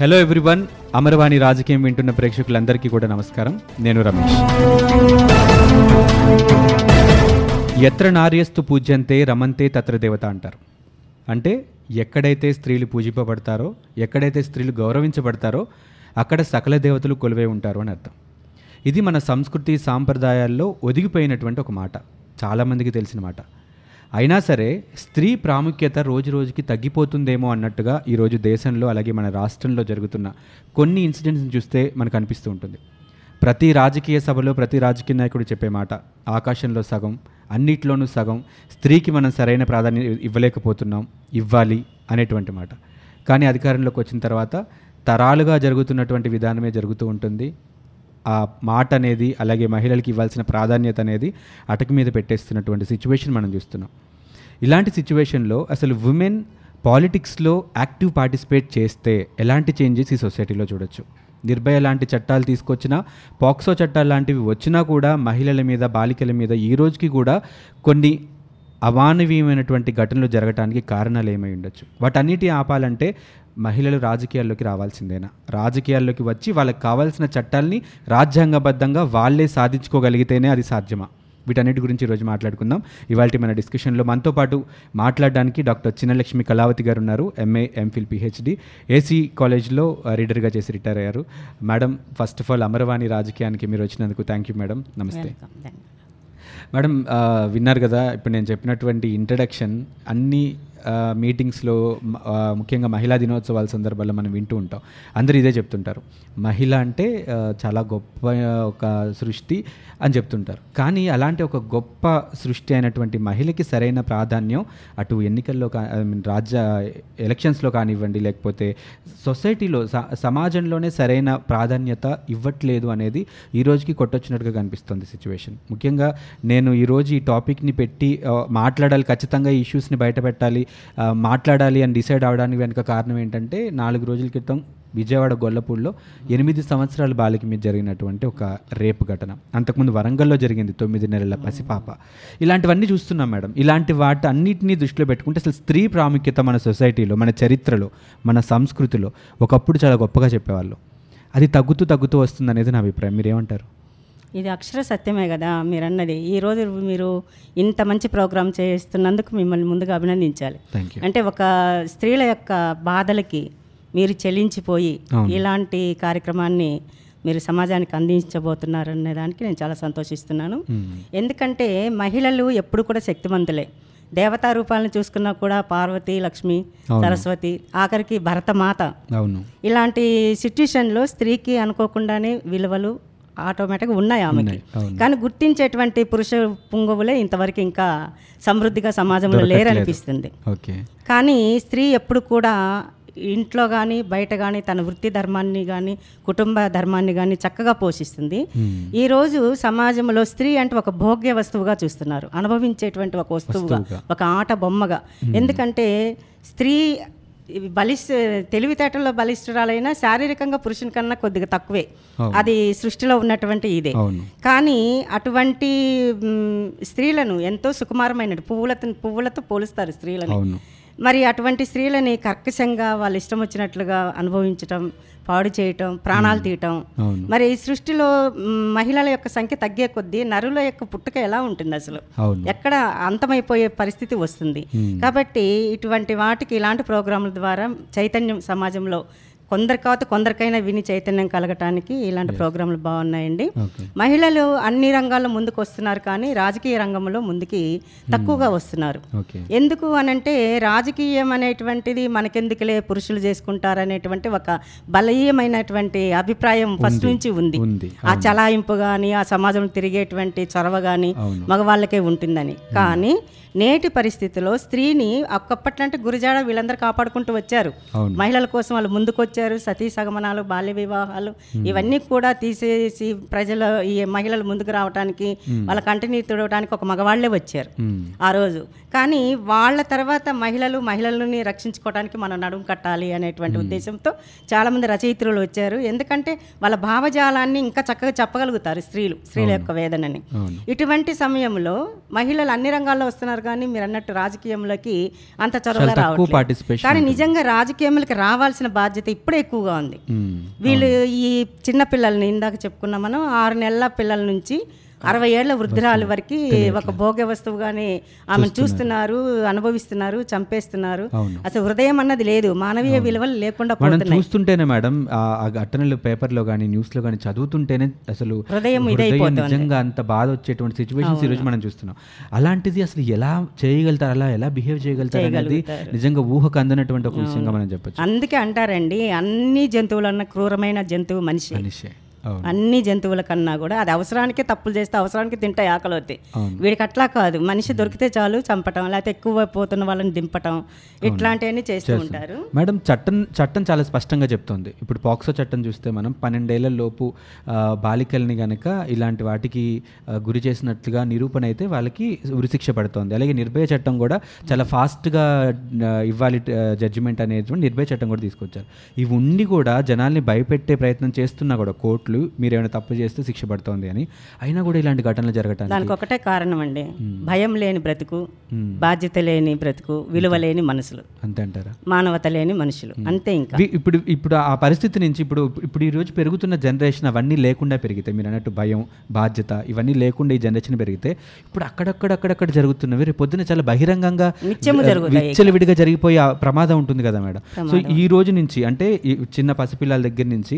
Hello everyone Amaravani రాజకీయం వింటున్న ప్రేక్షకులందరికీ కూడా నమస్కారం. నేను రమేష్. ఎత్ర నార్యస్తు పూజ్యంతే రమంతే తత్ర దేవత అంటారు. అంటే ఎక్కడైతే స్త్రీలు పూజింపబడతారో ఎక్కడైతే స్త్రీలు గౌరవించబడతారో అక్కడ సకల దేవతలు కొలువై ఉంటారు అని అర్థం. ఇది మన సంస్కృతి సాంప్రదాయాల్లో ఒదిగిపోయినటువంటి ఒక మాట. చాలామందికి తెలిసిన మాట. అయినా సరే స్త్రీ ప్రాముఖ్యత రోజు రోజుకి తగ్గిపోతుందేమో అన్నట్టుగా ఈరోజు దేశంలో అలాగే మన రాష్ట్రంలో జరుగుతున్న కొన్ని ఇన్సిడెంట్స్ని చూస్తే మనకు అనిపిస్తూ ఉంటుంది. ప్రతి రాజకీయ సభలో ప్రతి రాజకీయ నాయకుడు చెప్పే మాట ఆకాశంలో సగం అన్నిట్లోనూ సగం స్త్రీకి మనం సరైన ప్రాధాన్యత ఇవ్వలేకపోతున్నాం ఇవ్వాలి అనేటువంటి మాట. కానీ అధికారంలోకి వచ్చిన తర్వాత తరాలుగా జరుగుతున్నటువంటి విధానమే జరుగుతూ ఉంటుంది. ఆ మాట అనేది అలాగే మహిళలకి ఇవ్వాల్సిన ప్రాధాన్యత అనేది అటక మీద పెట్టేస్తున్నటువంటి సిచ్యువేషన్ మనం చూస్తున్నాం. ఇలాంటి సిచ్యువేషన్లో అసలు ఉమెన్ పాలిటిక్స్లో యాక్టివ్ పార్టిసిపేట్ చేస్తే ఎలాంటి చేంజెస్ ఈ సొసైటీలో చూడొచ్చు? నిర్భయ లాంటి చట్టాలు తీసుకొచ్చినా పాక్సో చట్టాలు లాంటివి వచ్చినా కూడా మహిళల మీద బాలికల మీద ఈ రోజుకి కూడా కొన్ని అమానవీయమైనటువంటి ఘటనలు జరగటానికి కారణాలు ఏమై ఉండొచ్చు? వాటన్నిటి ఆపాలంటే మహిళలు రాజకీయాల్లోకి రావాల్సిందేనా? రాజకీయాల్లోకి వచ్చి వాళ్ళకి కావాల్సిన చట్టాల్ని రాజ్యాంగబద్ధంగా వాళ్ళే సాధించుకోగలిగితేనే అది సాధ్యమా? వీటన్నిటి గురించి ఈరోజు మాట్లాడుకుందాం. ఇవాళ మన డిస్కషన్లో మనతో పాటు మాట్లాడడానికి డాక్టర్ చిన్నలక్ష్మి కళావతి గారు ఉన్నారు. ఎంఏ ఎంఫిల్ పిహెచ్డి ఏసీ కాలేజ్లో రీడర్గా చేసి రిటైర్ అయ్యారు. Madam first of all Amaravani రాజకీయానికి మీరు వచ్చినందుకు థ్యాంక్ యూ మేడం. నమస్తే. మేడం విన్నారు కదా ఇప్పుడు నేను చెప్పినటువంటి ఇంట్రడక్షన్ అన్ని మీటింగ్స్లో ముఖ్యంగా మహిళా దినోత్సవాల సందర్భాల్లో మనం వింటూ ఉంటాం. అందరూ ఇదే చెప్తుంటారు. మహిళ అంటే చాలా గొప్ప ఒక సృష్టి అని చెప్తుంటారు. కానీ అలాంటి ఒక గొప్ప సృష్టి అయినటువంటి మహిళకి సరైన ప్రాధాన్యం అటు ఎన్నికల్లో కా ఐ మీన్ రాజ్య ఎలక్షన్స్లో కానివ్వండి లేకపోతే సొసైటీలో స- సమాజంలోనే సరైన ప్రాధాన్యత ఇవ్వట్లేదు అనేది ఈ రోజుకి కొట్టొచ్చినట్టుగా కనిపిస్తుంది సిచ్యువేషన్. ముఖ్యంగా నేను ఈరోజు ఈ టాపిక్ని పెట్టి మాట్లాడాలి ఖచ్చితంగా ఈ ఇష్యూస్ని బయట పెట్టాలి మాట్లాడాలి అని డిసైడ్ అవడానికి వెనుక కారణం ఏంటంటే నాలుగు రోజుల క్రితం విజయవాడ గొల్లపూడిలో ఎనిమిది సంవత్సరాల బాలిక మీద జరిగినటువంటి ఒక రేపు ఘటన. అంతకుముందు వరంగల్లో జరిగింది తొమ్మిది నెలల పసిపాప. ఇలాంటివన్నీ చూస్తున్నాం మేడం. ఇలాంటి వాటి అన్నిటినీ దృష్టిలో పెట్టుకుంటే అసలు స్త్రీ ప్రాముఖ్యత మన సొసైటీలో మన చరిత్రలో మన సంస్కృతిలో ఒకప్పుడు చాలా గొప్పగా చెప్పేవాళ్ళు. అది తగ్గుతూ తగ్గుతూ వస్తుంది అనేది నా అభిప్రాయం. మీరేమంటారు? ఇది అక్షర సత్యమే కదా మీరు అన్నది ఈరోజు మీరు ఇంత మంచి ప్రోగ్రామ్ చేస్తున్నందుకు మిమ్మల్ని ముందుగా అభినందించాలి. అంటే ఒక స్త్రీల యొక్క బాధలకి మీరు చెల్లించిపోయి. ఇలాంటి కార్యక్రమాన్ని మీరు సమాజానికి అందించబోతున్నారు అనే దానికి నేను చాలా సంతోషిస్తున్నాను. ఎందుకంటే మహిళలు ఎప్పుడు కూడా శక్తివంతులే దేవతా రూపాలను చూసుకున్నా కూడా పార్వతి లక్ష్మి. సరస్వతి ఆఖరికి భరతమాత. ఇలాంటి సిట్యుయేషన్లో స్త్రీకి అనుకోకుండానే విలువలు ఆటోమేటిక్గా ఉన్నాయి ఆమెకి. కానీ గుర్తించేటువంటి పురుష పుంగవులే ఇంతవరకు ఇంకా సమృద్ధిగా సమాజంలో లేరనిపిస్తుంది. ఓకే. కానీ స్త్రీ ఎప్పుడు కూడా ఇంట్లో కానీ బయట కానీ తన వృత్తి ధర్మాన్ని కానీ కుటుంబ ధర్మాన్ని కానీ చక్కగా పోషిస్తుంది. ఈరోజు సమాజంలో స్త్రీ అంటే ఒక భోగ్య వస్తువుగా చూస్తున్నారు. అనుభవించేటువంటి ఒక వస్తువుగా. ఒక ఆట బొమ్మగా. ఎందుకంటే స్త్రీ బలిష్ట తెలివితేటల్లో బలిష్ఠురాలైనా శారీరకంగా పురుషుని కన్నా కొద్దిగా తక్కువే. అది సృష్టిలో ఉన్నటువంటి ఇదే. కానీ అటువంటి స్త్రీలను ఎంతో సుకుమారమైన పువ్వులతో పువ్వులతో పోలుస్తారు స్త్రీలని. మరి అటువంటి స్త్రీలని కర్కశంగా వాళ్ళు ఇష్టం వచ్చినట్లుగా అనుభవించటం పాడు చేయటం ప్రాణాలు తీయటం. మరి ఈ సృష్టిలో మహిళల యొక్క సంఖ్య తగ్గే కొద్దీ నరుల యొక్క పుట్టుక ఎలా ఉంటుంది అసలు? ఎక్కడ అంతమైపోయే పరిస్థితి వస్తుంది. కాబట్టి ఇటువంటి వాటికి ఇలాంటి ప్రోగ్రాముల ద్వారా చైతన్యం సమాజంలో కొందరి కాదు కొందరికైనా విని చైతన్యం కలగటానికి ఇలాంటి ప్రోగ్రాములు బాగున్నాయండి. మహిళలు అన్ని రంగాల్లో ముందుకు వస్తున్నారు కానీ రాజకీయ రంగంలో ముందుకి తక్కువగా వస్తున్నారు. ఓకే ఎందుకు అనంటే రాజకీయం అనేటువంటిది మనకెందుకులే పురుషులు చేసుకుంటారు అనేటువంటి ఒక బలీయమైనటువంటి అభిప్రాయం ఫస్ట్ నుంచి ఉంది. ఆ చలాయింపు కానీ ఆ సమాజంలో తిరిగేటువంటి చొరవ కానీ. మగవాళ్ళకే ఉంటుందని. కానీ నేటి పరిస్థితిలో స్త్రీని ఒక్కప్పట్లో అంటే గురిజాడ వీళ్ళందరూ కాపాడుకుంటూ వచ్చారు. మహిళల కోసం వాళ్ళు ముందుకొచ్చారు. సతీ సగమనాలు బాల్య వివాహాలు ఇవన్నీ కూడా తీసేసి ప్రజలు ఈ మహిళలు ముందుకు రావడానికి వాళ్ళ కంటిని తుడవడానికి ఒక మగవాళ్ళే వచ్చారు. ఆ రోజు. కానీ వాళ్ళ తర్వాత మహిళలు మహిళలని రక్షించుకోవడానికి మనం నడుము కట్టాలి అనేటువంటి ఉద్దేశంతో చాలామంది రచయిత్రులు వచ్చారు. ఎందుకంటే వాళ్ళ భావజాలాన్ని ఇంకా చక్కగా చెప్పగలుగుతారు స్త్రీలు స్త్రీల యొక్క వేదనని. ఇటువంటి సమయంలో మహిళలు అన్ని రంగాల్లో వస్తున్నారు కానీ మీరు అన్నట్టు రాజకీయంలోకి అంత చాలా చొరవ తక్కువ రావట్లేదు. పార్టిసిపేషన్ కానీ నిజంగా రాజకీయంలోకి రావాల్సిన బాధ్యత ఇప్పుడే ఎక్కువగా ఉంది. వీళ్ళు ఈ చిన్న పిల్లల్ని ఇందాక చెప్పుకున్నాం మనం ఆరు నెలల పిల్లల నుంచి అరవై ఏళ్ళ వృద్ధురాలు వరకు ఒక భోగ్య వస్తువుగానే ఆమెను చూస్తున్నారు. అనుభవిస్తున్నారు చంపేస్తున్నారు. అసలు హృదయం అన్నది లేదు. మానవీయ విలువలు లేకుండా మనం చూస్తుంటేనే మేడం ఘటనలు పేపర్లో కానీ న్యూస్లో కానీ చదువుతుంటేనే అసలు హృదయం. నిజంగా అంత బాధ వచ్చేటువంటి సిచ్యువేషన్స్ ఈరోజు మనం చూస్తున్నాం. అలాంటిది అసలు ఎలా చేయగలుగుతారు? అలా ఎలా బిహేవ్ చేయగలుగుతారు అనేది నిజంగా ఊహకు అందనటువంటి ఒక విషయంగా మనం చెప్పొచ్చు. అందుకే అంటారండి అన్ని జంతువులన్న క్రూరమైన జంతువు మనిషి. మనిషే. అన్ని జంతువుల కన్నా కూడా అది అవసరానికే తప్పులు చేస్తే అవసరానికి తింటాయి ఆకలి అవుతాయి. వీడికి అట్లా కాదు. మనిషి దొరికితే చాలు చంపటం లేకపోతే ఎక్కువ పోతున్న వాళ్ళని దింపటం ఇట్లాంటివన్నీ చేస్తూ ఉంటారు. మేడం చట్టం చట్టం చాలా స్పష్టంగా చెప్తోంది. ఇప్పుడు పాక్సో చట్టం చూస్తే మనం పన్నెండేళ్ళ లోపు బాలికల్ని గనక ఇలాంటి వాటికి గురి చేసినట్లుగా నిరూపణ అయితే వాళ్ళకి ఉరిశిక్ష పడుతోంది. అలాగే నిర్భయ చట్టం కూడా చాలా ఫాస్ట్గా ఇవ్వాలి జడ్జిమెంట్ అనేది నిర్భయ చట్టం కూడా తీసుకొచ్చారు. ఇవి ఉండి కూడా జనాల్ని భయపెట్టే ప్రయత్నం చేస్తున్నా కూడా కోర్టులు మీరు ఏమైనా తప్పు చేస్తే శిక్ష పడుతోంది అని. అయినా కూడా ఇలాంటి ఘటనలు జరగటానికి దానికి ఒకటే కారణం అండి భయం లేని బ్రతుకు బాధ్యత లేని బ్రతుకు విలువ లేని మనుషులు అంతే అంటారా? మానవత లేని మనుషులు అంతే ఇంకా. ఇప్పుడు ఇప్పుడు ఆ పరిస్థితి నుంచి ఇప్పుడు ఇప్పుడు ఈ రోజు పెరుగుతున్న జనరేషన్ అవన్నీ లేకుండా పెరిగితే మీరు అన్నట్టు భయం బాధ్యత ఇవన్నీ లేకుండా ఈ జనరేషన్ పెరిగితే ఇప్పుడు అక్కడక్కడ అక్కడక్కడ జరుగుతున్నవి రేపు పొద్దున చాలా బహిరంగంగా విచ్చలవిడిగా జరిగిపోయే ఆ ప్రమాదం ఉంటుంది కదా మేడం. సో ఈ రోజు నుంచి అంటే ఈ చిన్న పసిపిల్లల దగ్గర నుంచి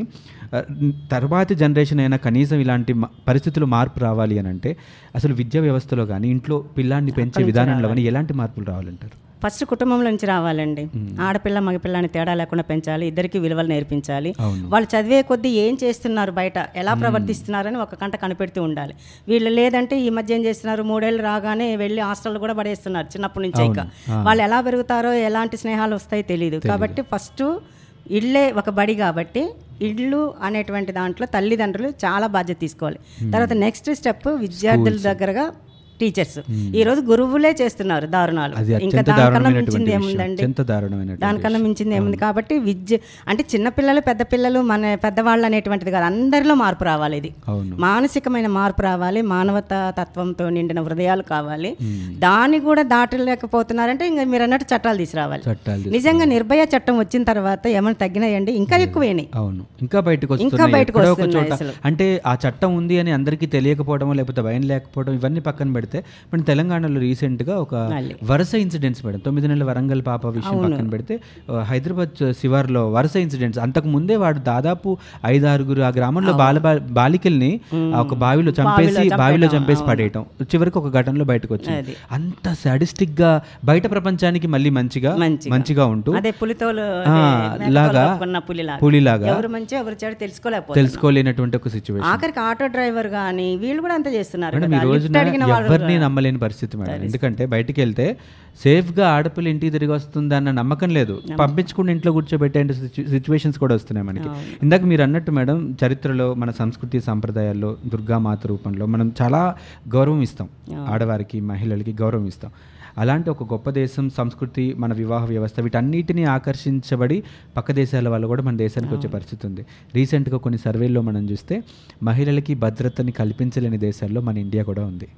తర్వాతి జనరేషన్ అయినా కనీసం ఇలాంటి పరిస్థితులు మార్పు రావాలి అని అంటే అసలు విద్యా వ్యవస్థలో కానీ ఇంట్లో పిల్లాన్ని పెంచే విధానంలో కానీ ఎలాంటి మార్పులు రావాలంటారు? ఫస్ట్ కుటుంబంలో నుంచి రావాలండి. ఆడపిల్ల మగపిల్ల అని తేడా లేకుండా పెంచాలి ఇద్దరికి విలువలు నేర్పించాలి. వాళ్ళు చదివే కొద్దీ ఏం చేస్తున్నారు బయట? ఎలా ప్రవర్తిస్తున్నారని ఒక కంట కనిపెడుతూ ఉండాలి. వీళ్ళు లేదంటే ఈ మధ్య ఏం చేస్తున్నారు? మూడేళ్ళు రాగానే వెళ్ళి హాస్టల్ కూడా పడేస్తున్నారు చిన్నప్పటి నుంచి ఇంకా. వాళ్ళు ఎలా పెరుగుతారో ఎలాంటి స్నేహాలు వస్తాయో తెలియదు కాబట్టి ఫస్ట్ ఇళ్ళే ఒక బడి కాబట్టి ఇళ్ళు అనేటువంటి దాంట్లో తల్లిదండ్రులు చాలా బాధ్యత తీసుకోవాలి. తర్వాత నెక్స్ట్ స్టెప్ విద్యార్థుల దగ్గరగా టీచర్స్. ఈ రోజు గురువులే చేస్తున్నారు దారుణాలు. ఇంకా దానికన్నా మించింది ఏముందండి? దానికన్నా మించింది ఏముంది? కాబట్టి విద్య అంటే చిన్నపిల్లలు పెద్ద పిల్లలు మన పెద్దవాళ్ళు అనేటువంటిది కాదు. అందరిలో మార్పు రావాలి ఇది. మానసికమైన మార్పు రావాలి మానవతా తత్వంతో నిండిన హృదయాలు కావాలి. దాన్ని కూడా దాటలేకపోతున్నారంటే ఇంకా మీరు అన్నట్టు చట్టాలు తీసుకురావాలి. నిజంగా నిర్భయ చట్టం వచ్చిన తర్వాత ఏమైనా తగ్గినాయండి? ఇంకా ఎక్కువైనాయి. అవును. ఇంకా బయటకు ఇంకా బయటకు. అంటే ఆ చట్టం ఉంది అని అందరికీ తెలియకపోవడం లేకపోతే భయం లేకపోవడం ఇవన్నీ పక్కన పెడితే మన తెలంగాణలో రీసెంట్గా ఒక. వరుస ఇన్సిడెంట్స్ మేడం. తొమ్మిది నెలల వరంగల్ పాప విషయం పక్కన పెడితే హైదరాబాద్ శివార్లో వరుస ఇన్సిడెంట్స్. అంతకు ముందే వాడు దాదాపు ఐదు ఆరుగురు ఆ గ్రామంలో బాల బాలికల్ని ఒక బావిలో చంపేసి బావిలో చంపేసి పడేయటం. చివరికి ఒక ఘటనలో బయటకు వచ్చింది. అంత సాడిస్టిక్గా బయట ప్రపంచానికి మళ్ళీ మంచిగా మంచిగా. ఉంటూ లాగా పులిలాగా. తెలుసుకోలేనటువంటి ఒక సిచ్యువేషన్ ఆఖరికి ఆటో డ్రైవర్ కానీ వీళ్ళు కూడా అంత చేస్తున్నారు ఎవరిని నమ్మలేని పరిస్థితి మేడం. ఎందుకంటే బయటికి వెళ్తే సేఫ్గా ఆడపిల్ల ఇంటికి తిరిగి వస్తుంది అన్న నమ్మకం లేదు. పంపించకుండా ఇంట్లో కూర్చోబెట్టే సిచ్యువేషన్స్ కూడా వస్తున్నాయి మనకి. ఇందాక మీరు అన్నట్టు మేడం చరిత్రలో మన సంస్కృతి సంప్రదాయాల్లో దుర్గామాత రూపంలో మనం చాలా గౌరవం ఇస్తాం. ఆడవారికి మహిళలకి గౌరవం ఇస్తాం. అలాంటి ఒక గొప్ప దేశం సంస్కృతి మన వివాహ వ్యవస్థ వీటన్నిటిని ఆకర్షించబడి పక్క దేశాల వాళ్ళు కూడా మన దేశానికి వచ్చే పరిస్థితి ఉంది. రీసెంట్గా కొన్ని సర్వేల్లో మనం చూస్తే మహిళలకి భద్రతని కల్పించలేని దేశాల్లో మన ఇండియా కూడా ఉంది.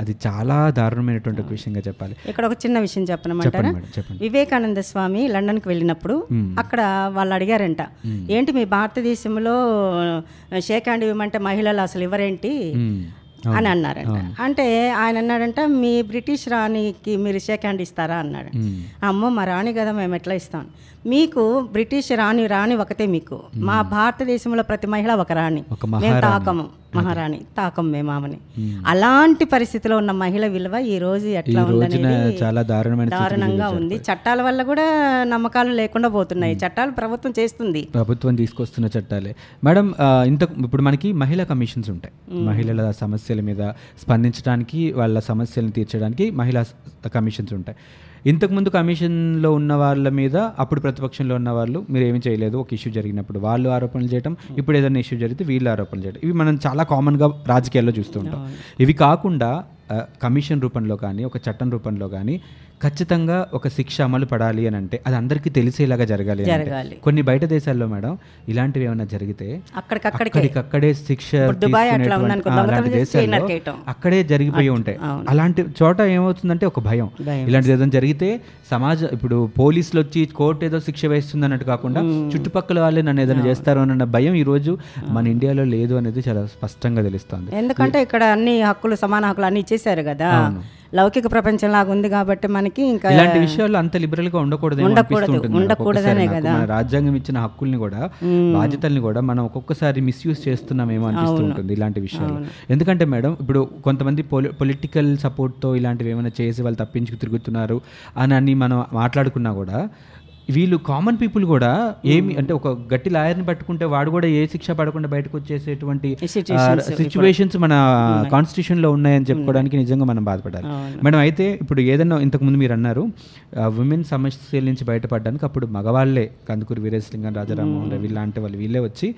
అది చాలా దారుణమైనటువంటి ఒక విషయంగా చెప్పాలి. ఇక్కడ ఒక చిన్న విషయం చెప్పండి వివేకానంద స్వామి లండన్కి వెళ్ళినప్పుడు అక్కడ వాళ్ళు అడిగారంట ఏంటి మీ భారతదేశంలో షేక్ హ్యాండ్ ఇవ్వమంటే మహిళలు అసలు ఇవ్వరేంటి మ్మ్. అని అన్నారంట. అంటే ఆయన అన్నాడంట మీ బ్రిటిష్ రాణికి మీరు షేక్ హ్యాండ్ ఇస్తారా? అన్నాడు. మ్మ్. అమ్మో మా రాణి కదా మేము ఎట్లా ఇస్తాం? మీకు బ్రిటిష్ రాణి రాణి ఒకతే మీకు. మా భారతదేశంలో ప్రతి మహిళ ఒక రాణి. మేము. తాకము మహారాణి. తాకం మేము ఆమెని. అలాంటి పరిస్థితిలో ఉన్న మహిళ విలువ ఈ రోజు ఎట్లా ఉందనేది చాలా దారుణమైన దారుణంగా ఉంది. చట్టాల వల్ల కూడా నమ్మకాలు లేకుండా పోతున్నాయి. చట్టాలు ప్రభుత్వం చేస్తుంది. ప్రభుత్వం తీసుకొస్తున్న చట్టాలే. మేడం ఇంత ఇప్పుడు మనకి మహిళా కమిషన్స్ ఉంటాయి. మహిళల సమస్యల మీద స్పందించడానికి వాళ్ళ సమస్యలను తీర్చడానికి మహిళా కమిషన్స్ ఉంటాయి. ఇంతకుముందు కమిషన్లో ఉన్న వాళ్ళ మీద అప్పుడు ప్రతిపక్షంలో ఉన్న వాళ్ళు మీరు ఏమీ చేయలేదు ఒక ఇష్యూ జరిగినప్పుడు వాళ్ళు ఆరోపణలు చేయడం ఇప్పుడు ఏదైనా ఇష్యూ జరిగితే వీళ్ళు ఆరోపణలు చేయడం ఇవి మనం చాలా కామన్గా రాజకీయాల్లో చూస్తూ ఉంటాం. ఇవి కాకుండా కమిషన్ రూపంలో కానీ ఒక చట్టం రూపంలో కానీ ఖచ్చితంగా ఒక శిక్ష అమలు పడాలి అని అంటే అది అందరికీ తెలిసేలాగా జరగాలి. జరగాలి. కొన్ని బయట దేశాల్లో మేడం ఇలాంటివి ఏమైనా జరిగితే అక్కడికక్కడే శిక్ష అలాంటి దేశాల్లో. అక్కడే జరిగిపోయి ఉంటాయి. అలాంటి చోట ఏమవుతుందంటే ఒక భయం భయం. ఇలాంటిది ఏదైనా జరిగితే సమాజ ఇప్పుడు పోలీసులు వచ్చి కోర్టు ఏదో శిక్ష వేస్తుంది అన్నట్టు కాకుండా చుట్టుపక్కల వాళ్ళే నన్ను ఏదైనా చేస్తారు అన్న భయం ఈ రోజు మన ఇండియాలో లేదు అనేది చాలా స్పష్టంగా తెలుస్తోంది ఎందుకంటే ఇక్కడ అన్ని హక్కులు సమాన హక్కులు అన్ని ఇచ్చేసారు కదా లౌకిక ప్రపంచం లాగా ఉంది కాబట్టి మనకి ఇంకా ఇలాంటి విషయాలు అంత లిబరల్గా ఉండకూడదు ఉండకూడదు, ఉండకూడదనే కదా. రాజ్యాంగం ఇచ్చిన హక్కుల్ని కూడా బాధ్యతల్ని కూడా మనం ఒక్కొక్కసారి మిస్యూజ్ చేస్తున్నామేమో అనిపిస్తూ ఉంటుంది ఇలాంటి విషయాలు ఎందుకంటే మేడం ఇప్పుడు కొంతమంది పొలిటికల్ సపోర్ట్తో ఇలాంటివి ఏమైనా చేసి వాళ్ళు తప్పించుకు తిరుగుతున్నారు అని అని మనం మాట్లాడుకున్నా కూడా వీళ్ళు కామన్ పీపుల్ కూడా ఏమి అంటే ఒక గట్టి లాయర్ని పట్టుకుంటే వాడు కూడా ఏ శిక్ష పడకుండా బయటకు వచ్చేసేటువంటి సిచ్యువేషన్స్ మన కాన్స్టిట్యూషన్లో ఉన్నాయని చెప్పుకోవడానికి నిజంగా మనం బాధపడాలి. మేడం అయితే ఇప్పుడు ఏదన్నా ఇంతకు ముందు మీరు అన్నారు ఉమెన్ సమస్యల నుంచి బయటపడడానికి అప్పుడు మగవాళ్ళే కందుకూరి వీరేశలింగం రాజారామోహన్ రావు ఇలాంటి వాళ్ళు వీళ్ళే వచ్చి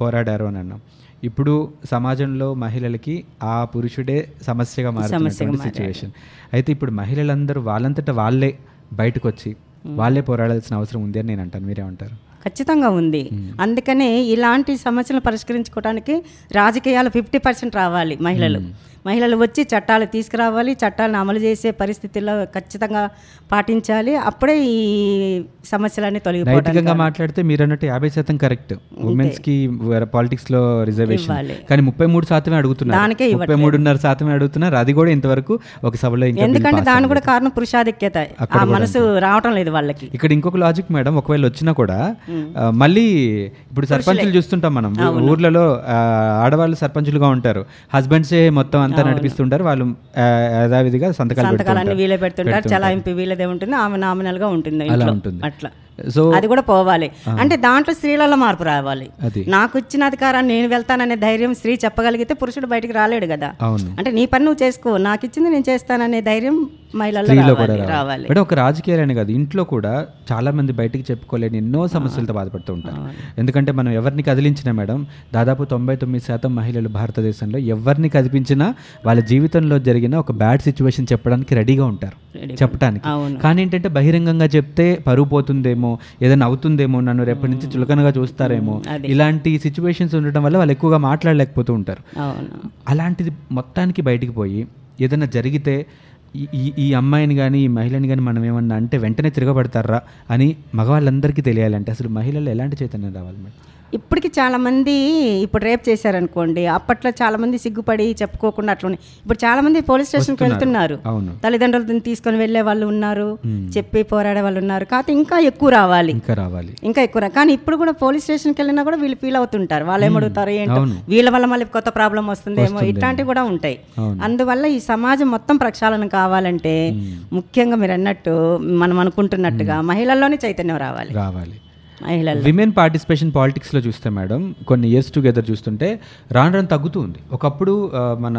పోరాడారు అని అన్నాం. ఇప్పుడు సమాజంలో మహిళలకి ఆ పురుషుడే సమస్యగా మారుతున్నటువంటి సిచ్యువేషన్ అయితే ఇప్పుడు మహిళలందరూ వాళ్ళంతటా వాళ్ళే బయటకు వచ్చి వాళ్ళే పోరాడాల్సిన అవసరం ఉంది అని నేను అంటాను. మీరేమంటారు? ఖచ్చితంగా ఉంది. అందుకనే ఇలాంటి సమస్యలను పరిష్కరించుకోవడానికి రాజకీయాలు ఫిఫ్టీ పర్సెంట్ రావాలి మహిళలు. మహిళలు వచ్చి చట్టాలు తీసుకురావాలి చట్టాలను అమలు చేసే పరిస్థితుల్లో ఖచ్చితంగా పాటించాలి. అప్పుడే ఈ సమస్యలన్నీ తొలగిపోవడానికి నైతికంగా మాట్లాడితే మీరు అన్నట్టు యాభై శాతం కరెక్ట్. ఉమెన్స్కి పాలిటిక్స్లో రిజర్వేషన్. కానీ ముప్పై మూడు శాతమే అడుగుతున్నారు. దానికే ముప్పై మూడున్నర శాతమే అడుగుతున్నారు. అది కూడా ఇంతవరకు ఒక సభలో ఎందుకంటే దాని కూడా కారణం పురుషాధిక్యత. ఆ మనసు రావటం లేదు వాళ్ళకి. ఇక్కడ ఇంకొక లాజిక్ మేడం ఒకవేళ వచ్చినా కూడా మళ్ళీ ఇప్పుడు సర్పంచులు చూస్తుంటాం మనం. ఊర్లలో ఆడవాళ్ళు సర్పంచులుగా ఉంటారు. హస్బెండ్సే మొత్తం అంతా నడిపిస్తుంటారు. వాళ్ళు యథావిధిగా సంతకాలు సంతకాలన్నీ వీలే పెడుతుంటారు. చాలా ఎంపీ వీళ్ళదే ఉంటుంది. ఆమె నామినల్గా ఉంటుంది ఇంట్లో. ఉంటుంది. అట్లా. సో అది కూడా పోవాలి. అంటే దాంట్లో స్త్రీలలో మార్పు రావాలి. అది. నాకు ఇచ్చిన అధికారాన్ని నేను వెళ్తాననే ధైర్యం స్త్రీ చెప్పగలిగితే పురుషుడు బయటికి రాలేడు కదా. అవును. అంటే నీ పని నువ్వు చేసుకో నాకు ఇచ్చింది నేను చేస్తాననే ధైర్యం మహిళల్లో రావాలి మేడం ఒక రాజకీయాలనే కాదు ఇంట్లో కూడా చాలా మంది బయటికి చెప్పుకోలేని ఎన్నో సమస్యలతో బాధపడుతూ ఉంటారు. ఎందుకంటే మనం ఎవరిని కదిలించినా మేడం దాదాపు తొంభై తొమ్మిది శాతం మహిళలు భారతదేశంలో ఎవరిని కదిపించినా వాళ్ళ జీవితంలో జరిగిన ఒక బ్యాడ్ సిచ్యువేషన్ చెప్పడానికి రెడీగా ఉంటారు. చెప్పడానికి. కానీ ఏంటంటే బహిరంగంగా చెప్తే పరువు పోతుందేమో ఏదైనా అవుతుందేమో నన్ను రేపటి నుంచి చులకనగా చూస్తారేమో ఇలాంటి సిచ్యువేషన్స్ ఉండటం వల్ల వాళ్ళు ఎక్కువగా మాట్లాడలేకపోతూ ఉంటారు. అలాంటిది మొత్తానికి బయటికి పోయి ఏదైనా జరిగితే ఈ ఈ అమ్మాయిని కానీ ఈ మహిళని కానీ మనం ఏమన్నా అంటే వెంటనే తిరగబడతారా అని మగవాళ్ళందరికీ తెలియాలంటే అసలు మహిళలు ఎలాంటి చైతన్యం రావాలి మేడం? ఇప్పటికి చాలా మంది ఇప్పుడు రేప్ చేశారనుకోండి అప్పట్లో చాలా మంది సిగ్గుపడి చెప్పుకోకుండా అట్లనే ఇప్పుడు చాలా మంది పోలీస్ స్టేషన్కి వెళ్తున్నారు. అవును. తల్లిదండ్రులను తీసుకొని వెళ్ళే వాళ్ళు ఉన్నారు చెప్పి పోరాడే వాళ్ళు ఉన్నారు. కాకపోతే ఇంకా ఎక్కువ రావాలి. ఇంకా రావాలి. ఇంకా ఎక్కువ కానీ ఇప్పుడు కూడా పోలీస్ స్టేషన్కి వెళ్ళినా కూడా వీళ్ళు ఫీల్ అవుతుంటారు. వాళ్ళు ఏమడుగుతారు ఏంటో. వీళ్ళ వల్ల మళ్ళీ కొత్త ప్రాబ్లం వస్తుందేమో. ఇట్లాంటివి కూడా ఉంటాయి. అందువల్ల ఈ సమాజం మొత్తం ప్రక్షాళన కావాలంటే ముఖ్యంగా మీరు అన్నట్టు మనం అనుకుంటున్నట్టుగా మహిళల్లోనే చైతన్యం రావాలి. రావాలి. విమెన్ పార్టిసిపేషన్ పాలిటిక్స్లో చూస్తే మేడం కొన్ని ఇయర్స్ టుగెదర్ చూస్తుంటే రాను రాను తగ్గుతూ ఉంది. ఒకప్పుడు మన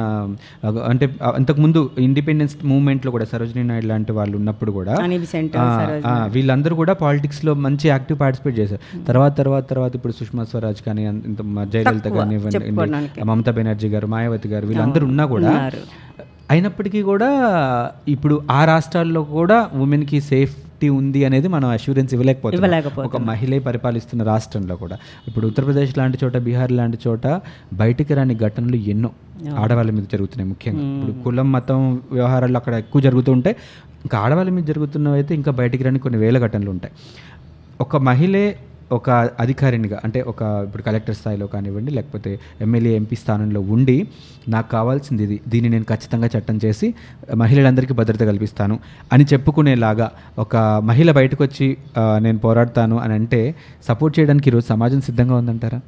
అంటే అంతకుముందు ఇండిపెండెన్స్ మూవ్మెంట్లో కూడా సరోజినీ నాయుడు లాంటి వాళ్ళు ఉన్నప్పుడు కూడా వీళ్ళందరూ కూడా పాలిటిక్స్లో మంచి యాక్టివ్ పార్టిసిపేట్ చేశారు. తర్వాత తర్వాత తర్వాత ఇప్పుడు సుష్మా స్వరాజ్ కానీ జయలలిత చెప్పుకోవడానికి. మమతా బెనర్జీ గారు మాయావతి గారు వీళ్ళందరూ ఉన్నా కూడా. అయినప్పటికీ కూడా ఇప్పుడు ఆ రాష్ట్రాల్లో కూడా ఉమెన్కి సేఫ్టీ ఉంది అనేది మనం అష్యూరెన్స్ ఇవ్వలేకపోతున్నాం. ఒక మహిళే పరిపాలిస్తున్న రాష్ట్రంలో కూడా. ఇప్పుడు ఉత్తరప్రదేశ్ లాంటి చోట బీహార్ లాంటి చోట బయటికి రాని ఘటనలు ఎన్నో ఆడవాళ్ళ మీద జరుగుతున్నాయి ముఖ్యంగా. ఇప్పుడు కులం మతం వ్యవహారాలు అక్కడ ఎక్కువ జరుగుతూ ఉంటాయి ఇంకా ఆడవాళ్ళ మీద జరుగుతున్నవి అయితే ఇంకా బయటికి రాని కొన్ని వేల ఘటనలు ఉంటాయి. ఒక మహిళే ఒక అధికారినిగా అంటే ఒక ఇప్పుడు కలెక్టర్ స్థాయిలో కానివ్వండి లేకపోతే ఎమ్మెల్యే ఎంపీ స్థానంలో ఉండి నాకు కావాల్సింది ఇది దీన్ని నేను ఖచ్చితంగా చట్టం చేసి మహిళలందరికీ భద్రత కల్పిస్తాను అని చెప్పుకునేలాగా ఒక మహిళ బయటకు వచ్చి నేను పోరాడతాను అని అంటే సపోర్ట్ చేయడానికి ఈరోజు సమాజం సిద్ధంగా ఉందంటారా?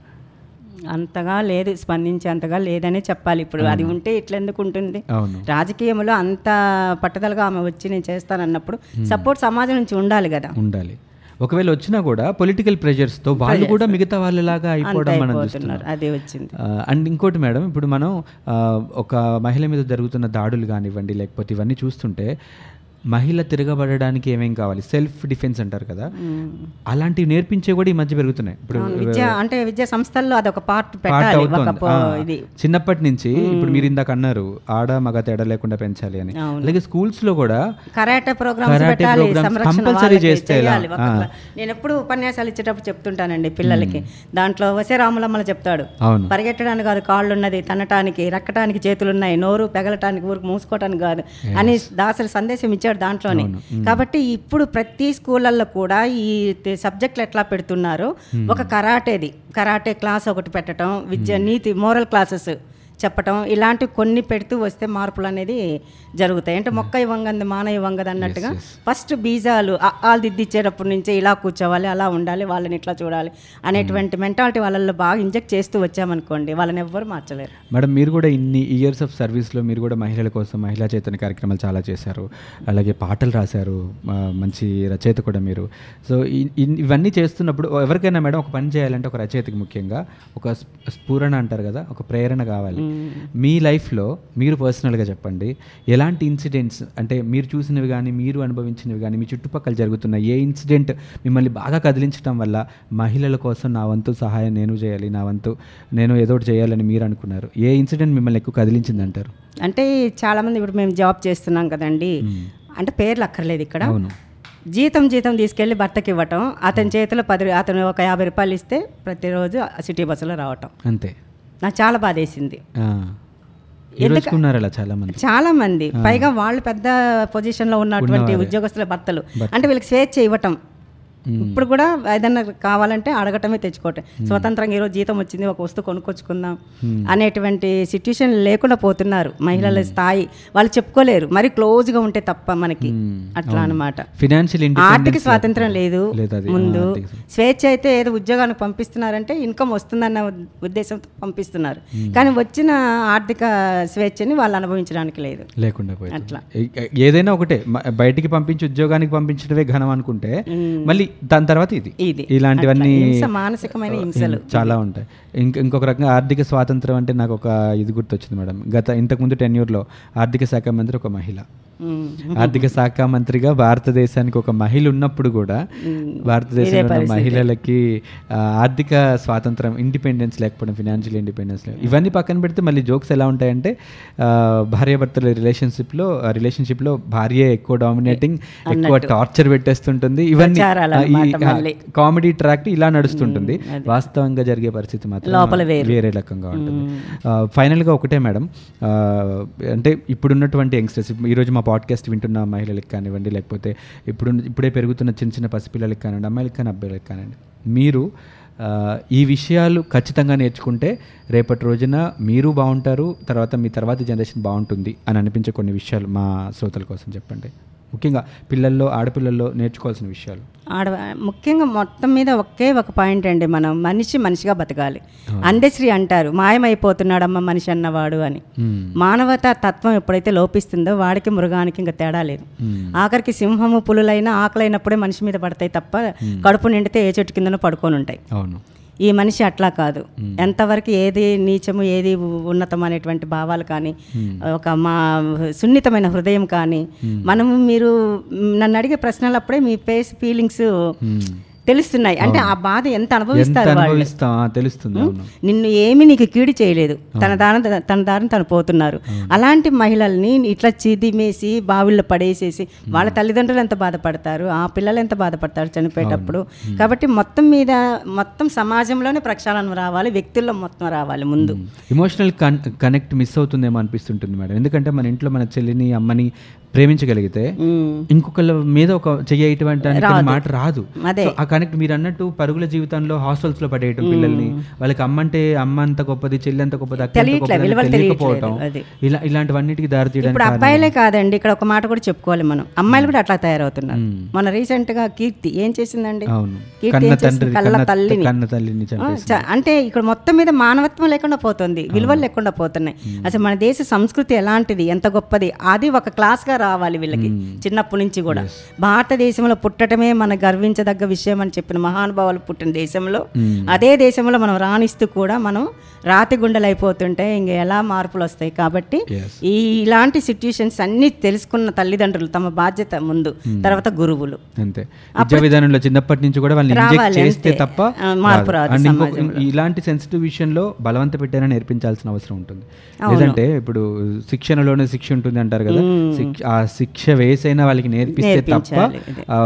అంతగా లేదు స్పందించే అంతగా లేదనే చెప్పాలి. ఇప్పుడు అది ఉంటే ఇట్లా ఎందుకు ఉంటుంది? అవును. రాజకీయంలో అంత పట్టుదలగా ఆమె వచ్చి నేను చేస్తానన్నప్పుడు సపోర్ట్ సమాజం నుంచి ఉండాలి కదా. ఉండాలి. ఒకవేళ వచ్చినా కూడా పొలిటికల్ ప్రెషర్స్తో వాళ్ళు కూడా మిగతా వాళ్ళలాగా అయిపోవడం మనం చూస్తున్నాం. పోతున్నారు అదే వచ్చింది. అండ్ ఇంకోటి మేడం ఇప్పుడు మనం ఒక మహిళ మీద జరుగుతున్న దాడులు కానివ్వండి లేకపోతే ఇవన్నీ చూస్తుంటే మహిళ తిరగబడడానికి ఏమేం కావాలి? సెల్ఫ్ డిఫెన్స్ అంటారు కదా. అలాంటివి నేర్పించే కూడా ఈ మధ్య పెరుగుతున్నాయి. ఇప్పుడు అంటే విద్యా సంస్థల్లో అదొక పార్ట్ పెట్టాలి చిన్నప్పటి నుంచి ఇప్పుడు మీరు ఇందాక అన్నారు ఆడ మగ తేడా లేకుండా పెంచాలి అని. అలాగే స్కూల్స్లో కూడా కరాటే ప్రోగ్రామ్స్ వాళ్ళకి చేస్తే నేను ఎప్పుడు ఉపన్యాసాలు ఇచ్చేటప్పుడు చెప్తుంటానండి పిల్లలకి. దాంట్లో వసే రాములమ్మలు చెప్తాడు. పరిగెట్టడానికి కాదు కాళ్ళు ఉన్నది తన్నటానికి రక్కటానికి చేతులు ఉన్నాయి నోరు పెగలటానికి ఊరికి మూసుకోవటానికి కాదు అని దాసరి సందేశం ఇచ్చాడు దాంట్లోనే. కాబట్టి ఇప్పుడు ప్రతి స్కూళ్ళల్లో కూడా ఈ సబ్జెక్టులు ఎట్లా పెడుతున్నారు? ఒక కరాటేది. కరాటే క్లాస్ ఒకటి పెట్టడం విద్య నీతి మోరల్ క్లాసెస్. చెప్పటం ఇలాంటి కొన్ని పెడుతూ వస్తే మార్పులు అనేది జరుగుతాయి. అంటే మొక్క ఇవ్వంగంది మాన ఇవ్వంగది అన్నట్టుగా ఫస్ట్ బీజాలు ఆలు దిద్దిచ్చేటప్పటి నుంచే ఇలా కూర్చోవాలి అలా ఉండాలి వాళ్ళని ఇట్లా చూడాలి అనేటువంటి మెంటాలిటీ వాళ్ళల్లో బాగా ఇంజెక్ట్ చేస్తూ వచ్చామనుకోండి వాళ్ళని ఎవ్వరు మార్చలేరు. మేడం మీరు కూడా ఇన్ని ఇయర్స్ ఆఫ్ సర్వీస్లో మీరు కూడా మహిళల కోసం మహిళా చైతన్య కార్యక్రమాలు చాలా చేశారు. అలాగే పాటలు రాశారు మంచి రచయిత కూడా మీరు. సో ఇవన్నీ చేస్తున్నప్పుడు ఎవరికైనా మేడం ఒక పని చేయాలంటే ఒక రచయితకి ముఖ్యంగా ఒక స్ఫ- స్ఫూరణ అంటారు కదా ఒక ప్రేరణ కావాలి. మీ లైఫ్లో మీరు పర్సనల్గా చెప్పండి ఎలాంటి ఇన్సిడెంట్స్ అంటే మీరు చూసినవి కానీ మీరు అనుభవించినవి కానీ మీ చుట్టుపక్కల జరుగుతున్న ఏ ఇన్సిడెంట్ మిమ్మల్ని బాగా కదిలించడం వల్ల మహిళల కోసం నా వంతు సహాయం నేను చేయాలి నా వంతు నేను ఏదో ఒకటి చేయాలని మీరు అనుకున్నారు? ఏ ఇన్సిడెంట్ మిమ్మల్ని ఎక్కువ కదిలించింది అంటారు? అంటే చాలామంది ఇప్పుడు మేము జాబ్ చేస్తున్నాం కదండి. అంటే పేర్లు అక్కర్లేదు ఇక్కడ. అవును. జీతం జీతం తీసుకెళ్ళి భర్తకి ఇవ్వటం అతని చేతిలో పది అతను ఒక యాభై రూపాయలు ఇస్తే ప్రతిరోజు సిటీ బస్సులో రావటం. అంతే. నాకు చాలా బాధేసింది. చాలా మంది? చాలా మంది. పైగా వాళ్ళు పెద్ద పొజిషన్లో ఉన్నటువంటి ఉద్యోగస్తుల భర్తలు. అంటే వీళ్ళకి స్వేచ్ఛ ఇవ్వటం. ఇప్పుడు కూడా ఏదన్నా కావాలంటే అడగటమే తెచ్చుకోవటం. స్వతంత్రంగా ఈరోజు జీతం వచ్చింది ఒక వస్తువు కొనుక్కొచ్చుకుందాం అనేటువంటి సిట్యుయేషన్ లేకుండా పోతున్నారు మహిళల స్థాయి. వాళ్ళు చెప్పుకోలేరు. మరి క్లోజ్గా ఉంటే తప్ప మనకి అట్లా అన్నమాట. ఫినాన్షియల్ ఆర్థిక స్వాతంత్రం లేదు. ముందు. స్వేచ్ఛ అయితే ఏదో ఉద్యోగానికి పంపిస్తున్నారంటే ఇన్కమ్ వస్తుందన్న ఉద్- ఉద్దేశంతో పంపిస్తున్నారు. కానీ వచ్చిన ఆర్థిక స్వేచ్ఛని వాళ్ళు అనుభవించడానికి లేదు. లేకుండా అట్లా. ఏదైనా ఒకటే. బయటికి పంపించి ఉద్యోగానికి పంపించడమే ఘనం అనుకుంటే మళ్ళీ దాని తర్వాత ఇది. ఇలాంటివన్నీ మానసికమైన హింసలు. చాలా ఉంటాయి. ఇంక ఇంకొక రకంగా ఆర్థిక స్వాతంత్రం అంటే నాకు ఒక ఇది గుర్తొచ్చింది మేడం. గత ఇంతకుముందు టెన్యూర్లో ఆర్థిక శాఖ మంత్రి ఒక మహిళ. ఆర్థిక శాఖ మంత్రిగా భారతదేశానికి ఒక మహిళ ఉన్నప్పుడు కూడా భారతదేశంలో ఉన్న మహిళలకి ఆర్థిక స్వాతంత్రం ఇండిపెండెన్స్ లేకపోవడం ఫినాన్షియల్ ఇండిపెండెన్స్ ఇవన్నీ పక్కన పెడితే మళ్ళీ జోక్స్ ఎలా ఉంటాయంటే భార్యాభర్తల రిలేషన్షిప్లో రిలేషన్షిప్లో భార్య ఎక్కువ డామినేటింగ్ ఎక్కువ టార్చర్ పెట్టేస్తుంటుంది. ఇవన్నీ. కామెడీ ట్రాక్ ఇలా నడుస్తుంటుంది. వాస్తవంగా జరిగే పరిస్థితి మాత్రం వేరు. రకంగా ఉంటుంది. ఫైనల్గా ఒకటే మేడం. అంటే ఇప్పుడున్నటువంటి యంగ్స్టర్స్ ఈరోజు మా పాడ్కాస్ట్ వింటున్న మహిళలకు కానివ్వండి లేకపోతే ఇప్పుడు ఇప్పుడే పెరుగుతున్న చిన్న చిన్న పసిపిల్లలకి కానివ్వండి అమ్మాయిలకి కానీ అబ్బాయిలకి కానివ్వండి మీరు ఈ విషయాలు ఖచ్చితంగా నేర్చుకుంటే రేపటి రోజున మీరు బాగుంటారు తర్వాత మీ తర్వాత జనరేషన్ బాగుంటుంది అని అనిపించే కొన్ని విషయాలు మా శ్రోతల కోసం చెప్పండి. ముఖ్యంగా పిల్లల్లో ఆడపిల్లల్లో నేర్చుకోవాల్సిన విషయాలు. ఆడ ముఖ్యంగా మొత్తం మీద ఒకే ఒక పాయింట్ అండి మనం మనిషి మనిషిగా బతకాలి. అందశ్రీ అంటారు మాయమైపోతున్నాడమ్మ మనిషి అన్నవాడు అని. మానవతా తత్వం ఎప్పుడైతే లోపిస్తుందో వాడికి మృగానికి ఇంకా తేడా లేదు. ఆఖరికి సింహము పులులైనా ఆకలైనప్పుడే మనిషి మీద పడతాయి తప్ప కడుపు నిండితే ఏ చెట్టు కిందనో పడుకొని ఉంటాయి అవును. ఈ మనిషి అట్లా కాదు. ఎంతవరకు ఏది నీచము ఏది ఉన్నతం అనేటువంటి భావాలు కానీ ఒక మా సున్నితమైన హృదయం కానీ మనము మీరు నన్ను అడిగే ప్రశ్నలప్పుడే మీ ఫేస్ ఫీలింగ్స్. తెలుస్తున్నాయి. అంటే ఆ బాధ ఎంత అనుభవిస్తారు వాళ్ళు? తెలుస్తుంది నిన్ను ఏమీ నీకు కీడు చేయలేదు. తన దారి తన దారిని తను పోతున్నారు. అలాంటి మహిళల్ని ఇట్లా చిదిమేసి బావిల్లో పడేసేసి వాళ్ళ తల్లిదండ్రులు ఎంత బాధపడతారు? ఆ పిల్లలు ఎంత బాధపడతారు చనిపోయేటప్పుడు? కాబట్టి మొత్తం మీద మొత్తం సమాజంలోనే ప్రక్షాళన రావాలి వ్యక్తుల్లో మొత్తం రావాలి ముందు. ఇమోషనల్ కన్ కనెక్ట్ మిస్ అవుతుందేమో అనిపిస్తుంటుంది మేడం. ఎందుకంటే మన ఇంట్లో మన చెల్లిని అమ్మని ప్రేమించగలిగితే. ఇంకొకళ్ళ మీద ఒక చెయ్యి ఇటువంటి మాట రాదు. ఆ కనెక్ట్ మీరు అన్నట్టు పరుగుల జీవితంలో హాస్టల్స్లో పడేయటం పిల్లల్ని. వాళ్ళకి అమ్మ అంటే అమ్మ అంత గొప్పది చెల్లి అంత గొప్పది తెలియకపోవటం. ఇలా ఇలాంటివన్నిటికి దారి ఇప్పుడు తీయడానికి అబ్బాయిలే కాదండి ఇక్కడ ఒక మాట కూడా చెప్పుకోవాలి మనం. అమ్మాయిలు కూడా అట్లా తయారవుతున్నారు. మన రీసెంట్గా కీర్తి ఏం చేసిందండి? కళ్ళ తల్లిని. అంటే ఇక్కడ మొత్తం మీద మానవత్వం లేకుండా పోతుంది విలువలు లేకుండా పోతున్నాయి. అసలు మన దేశ సంస్కృతి ఎలాంటిది ఎంత గొప్పది అది ఒక క్లాస్గా రావాలి వీళ్ళకి చిన్నప్పటి నుంచి కూడా. భారతదేశంలో పుట్టడమే మన గర్వించదగ్గ విషయం అని చెప్పిన మహానుభావులు పుట్టిన దేశంలో అదే దేశంలో మనం రాణిస్తూ కూడా మనం రాతి గుండెలు అయిపోతుంటే ఇంక ఎలా మార్పులు వస్తాయి కాబట్టి. ఈ ఇలాంటి సిచ్యుయేషన్స్ అన్ని తెలుసుకున్న తల్లిదండ్రులు తమ బాధ్యత ముందు తర్వాత గురువులు. అంతే. విద్యా విధానంలో చిన్నప్పటి నుంచి కూడా వాళ్ళని చేస్తే. తప్ప మార్పు రాదు. ఇలాంటి సెన్సిటివ్ విషయంలో బలవంత పెట్టారని నేర్పించాల్సిన అవసరం ఉంటుంది. లేదంటే ఇప్పుడు శిక్షణలోనే శిక్ష ఉంటుంది అంటారు కదా. ఆ శిక్ష వేసైనా వాళ్ళకి నేర్పిస్తే తప్ప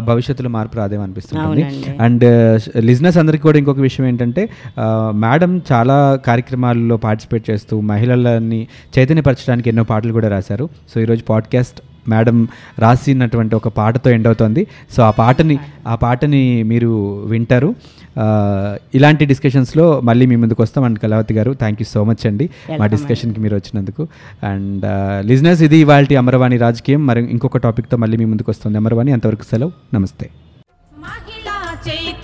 భవిష్యత్తులో మార్పు రాదేమో అనిపిస్తుంది అవునండి. అండ్ లిజినెస్ అందరికీ కూడా ఇంకొక విషయం ఏంటంటే మేడం చాలా కార్యక్రమాల్లో పార్టిసిపేట్ చేస్తూ మహిళలని చైతన్యపరచడానికి ఎన్నో పాటలు కూడా రాశారు. సో ఈరోజు పాడ్కాస్ట్ మేడం రాసినటువంటి ఒక పాటతో ఎండ్ అవుతుంది. సో ఆ పాటని ఆ పాటని మీరు వింటారు. ఇలాంటి డిస్కషన్స్లో మళ్ళీ మీ ముందుకు వస్తాం. అండ్ కళావతి గారు థ్యాంక్ యూ సో మచ్ అండి. మా డిస్కషన్కి మీరు వచ్చినందుకు. అండ్ లిజినెస్ ఇది ఇవాళ అమరవాణి రాజకీయం. మరి ఇంకొక టాపిక్తో మళ్ళీ మీ ముందుకు వస్తుంది. అమరవాణి అంతవరకు సెలవు. నమస్తే. మహిళా